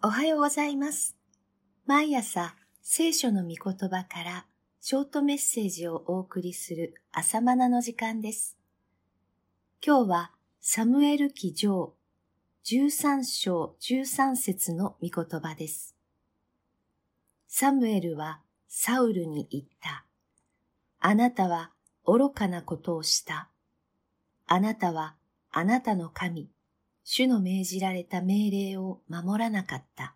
おはようございます。毎朝、聖書の御言葉からショートメッセージをお送りする朝マナの時間です。今日はサムエル記上13章13節の御言葉です。サムエルはサウルに言った。あなたは愚かなことをした。あなたはあなたの神、主の命じられた命令を守らなかった。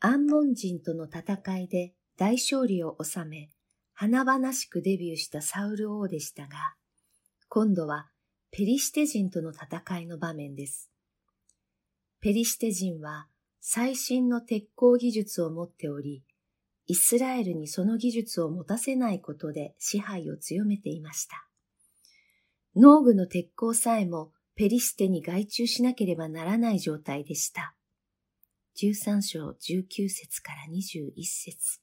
アンモン人との戦いで大勝利を収め、華々しくデビューしたサウル王でしたが、今度はペリシテ人との戦いの場面です。ペリシテ人は最新の鉄鋼技術を持っており、イスラエルにその技術を持たせないことで支配を強めていました。農具の鉄鋼さえもペリシテに外注しなければならない状態でした。13章19節から21節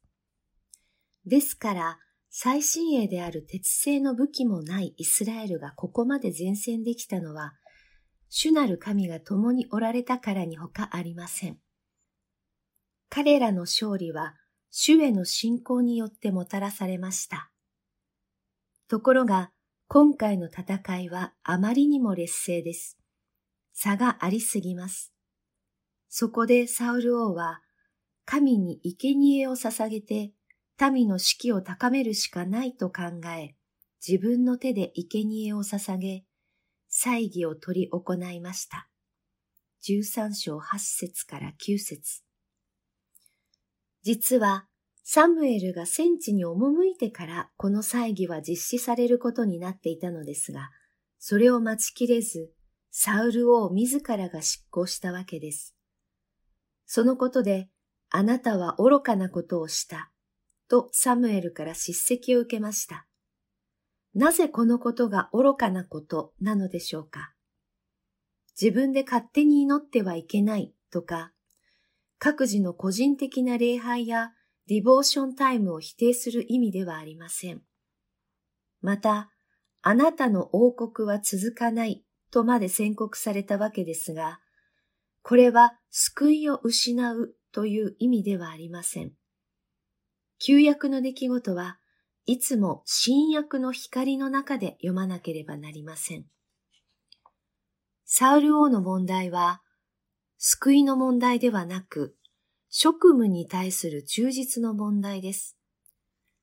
ですから、最新鋭である鉄製の武器もないイスラエルがここまで前線できたのは、主なる神が共におられたからに他ありません。彼らの勝利は、主への信仰によってもたらされました。ところが、今回の戦いはあまりにも劣勢です。差がありすぎます。そこでサウル王は、神に生贄を捧げて、民の士気を高めるしかないと考え、自分の手で生贄を捧げ、祭儀を取り行いました。13章8節から9節実は、サムエルが戦地に赴いてからこの祭儀は実施されることになっていたのですが、それを待ちきれず、サウル王自らが執行したわけです。そのことで、あなたは愚かなことをした、とサムエルから叱責を受けました。なぜこのことが愚かなことなのでしょうか？自分で勝手に祈ってはいけないとか、各自の個人的な礼拝やディボーションタイムを否定する意味ではありません。また、あなたの王国は続かないとまで宣告されたわけですが、これは救いを失うという意味ではありません。旧約の出来事はいつも新約の光の中で読まなければなりません。サウル王の問題は、救いの問題ではなく、職務に対する忠実の問題です。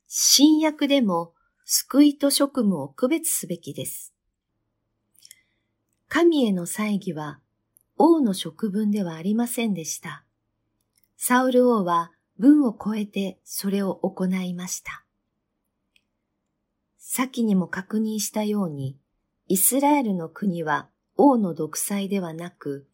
新約でも救いと職務を区別すべきです。神への祭儀は王の職分ではありませんでした。サウル王は文を超えてそれを行いました。先にも確認したように、イスラエルの国は王の独裁ではなく、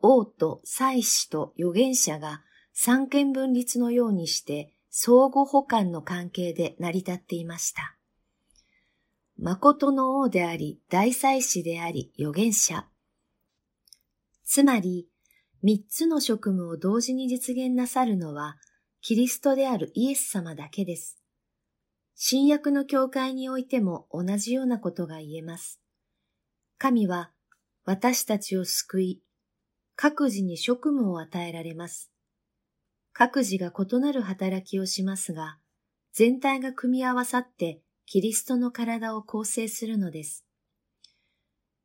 王と祭司と預言者が三権分立のようにして相互補完の関係で成り立っていました。誠の王であり、大祭司であり、預言者。つまり、三つの職務を同時に実現なさるのは、キリストであるイエス様だけです。新約の教会においても同じようなことが言えます。神は私たちを救い、各自に職務を与えられます。各自が異なる働きをしますが、全体が組み合わさってキリストの体を構成するのです。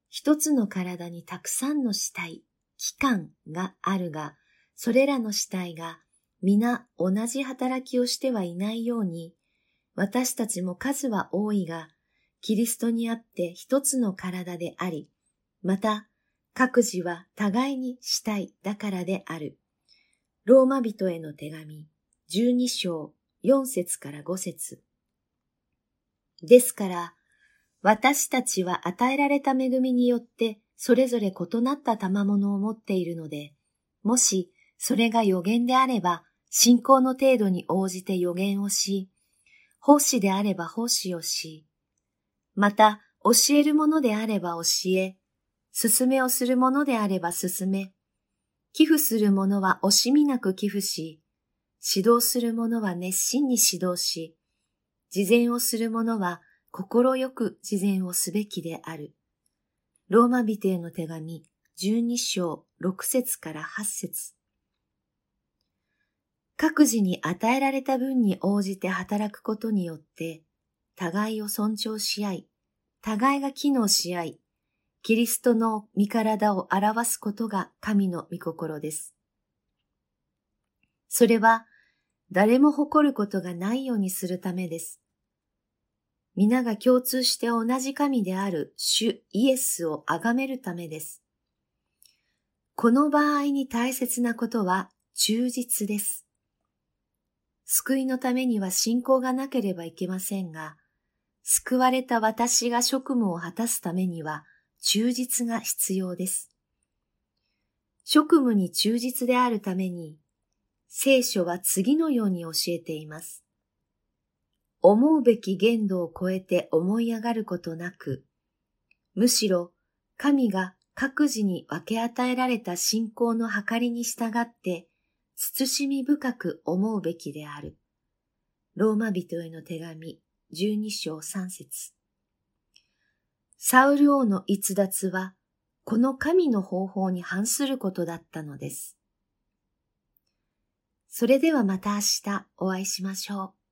一つの体にたくさんの死体、器官があるが、それらの死体が皆同じ働きをしてはいないように、私たちも数は多いが、キリストにあって一つの体であり、また各自は互いに死体だからである。ローマ人への手紙、12章、4節から5節。ですから、私たちは与えられた恵みによって、それぞれ異なった賜物を持っているので、もしそれが予言であれば、信仰の程度に応じて予言をし、奉仕であれば奉仕をし、また教えるものであれば教え、勧めをするものであれば勧め、寄付する者は惜しみなく寄付し、指導する者は熱心に指導し、事前をする者は心よく事前をすべきである。ローマ人への手紙12章6節から8節各自に与えられた分に応じて働くことによって、互いを尊重し合い、互いが機能し合い、キリストの身体を表すことが神の御心です。それは、誰も誇ることがないようにするためです。皆が共通して同じ神である主イエスを崇めるためです。この場合に大切なことは忠実です。救いのためには信仰がなければいけませんが、救われた私が職務を果たすためには忠実が必要です。職務に忠実であるために、聖書は次のように教えています。思うべき限度を超えて思い上がることなく、むしろ神が各自に分け与えられた信仰の計りに従って、慎み深く思うべきである。ローマ人への手紙、12章3節サウル王の逸脱は、この神の方法に反することだったのです。それではまた明日お会いしましょう。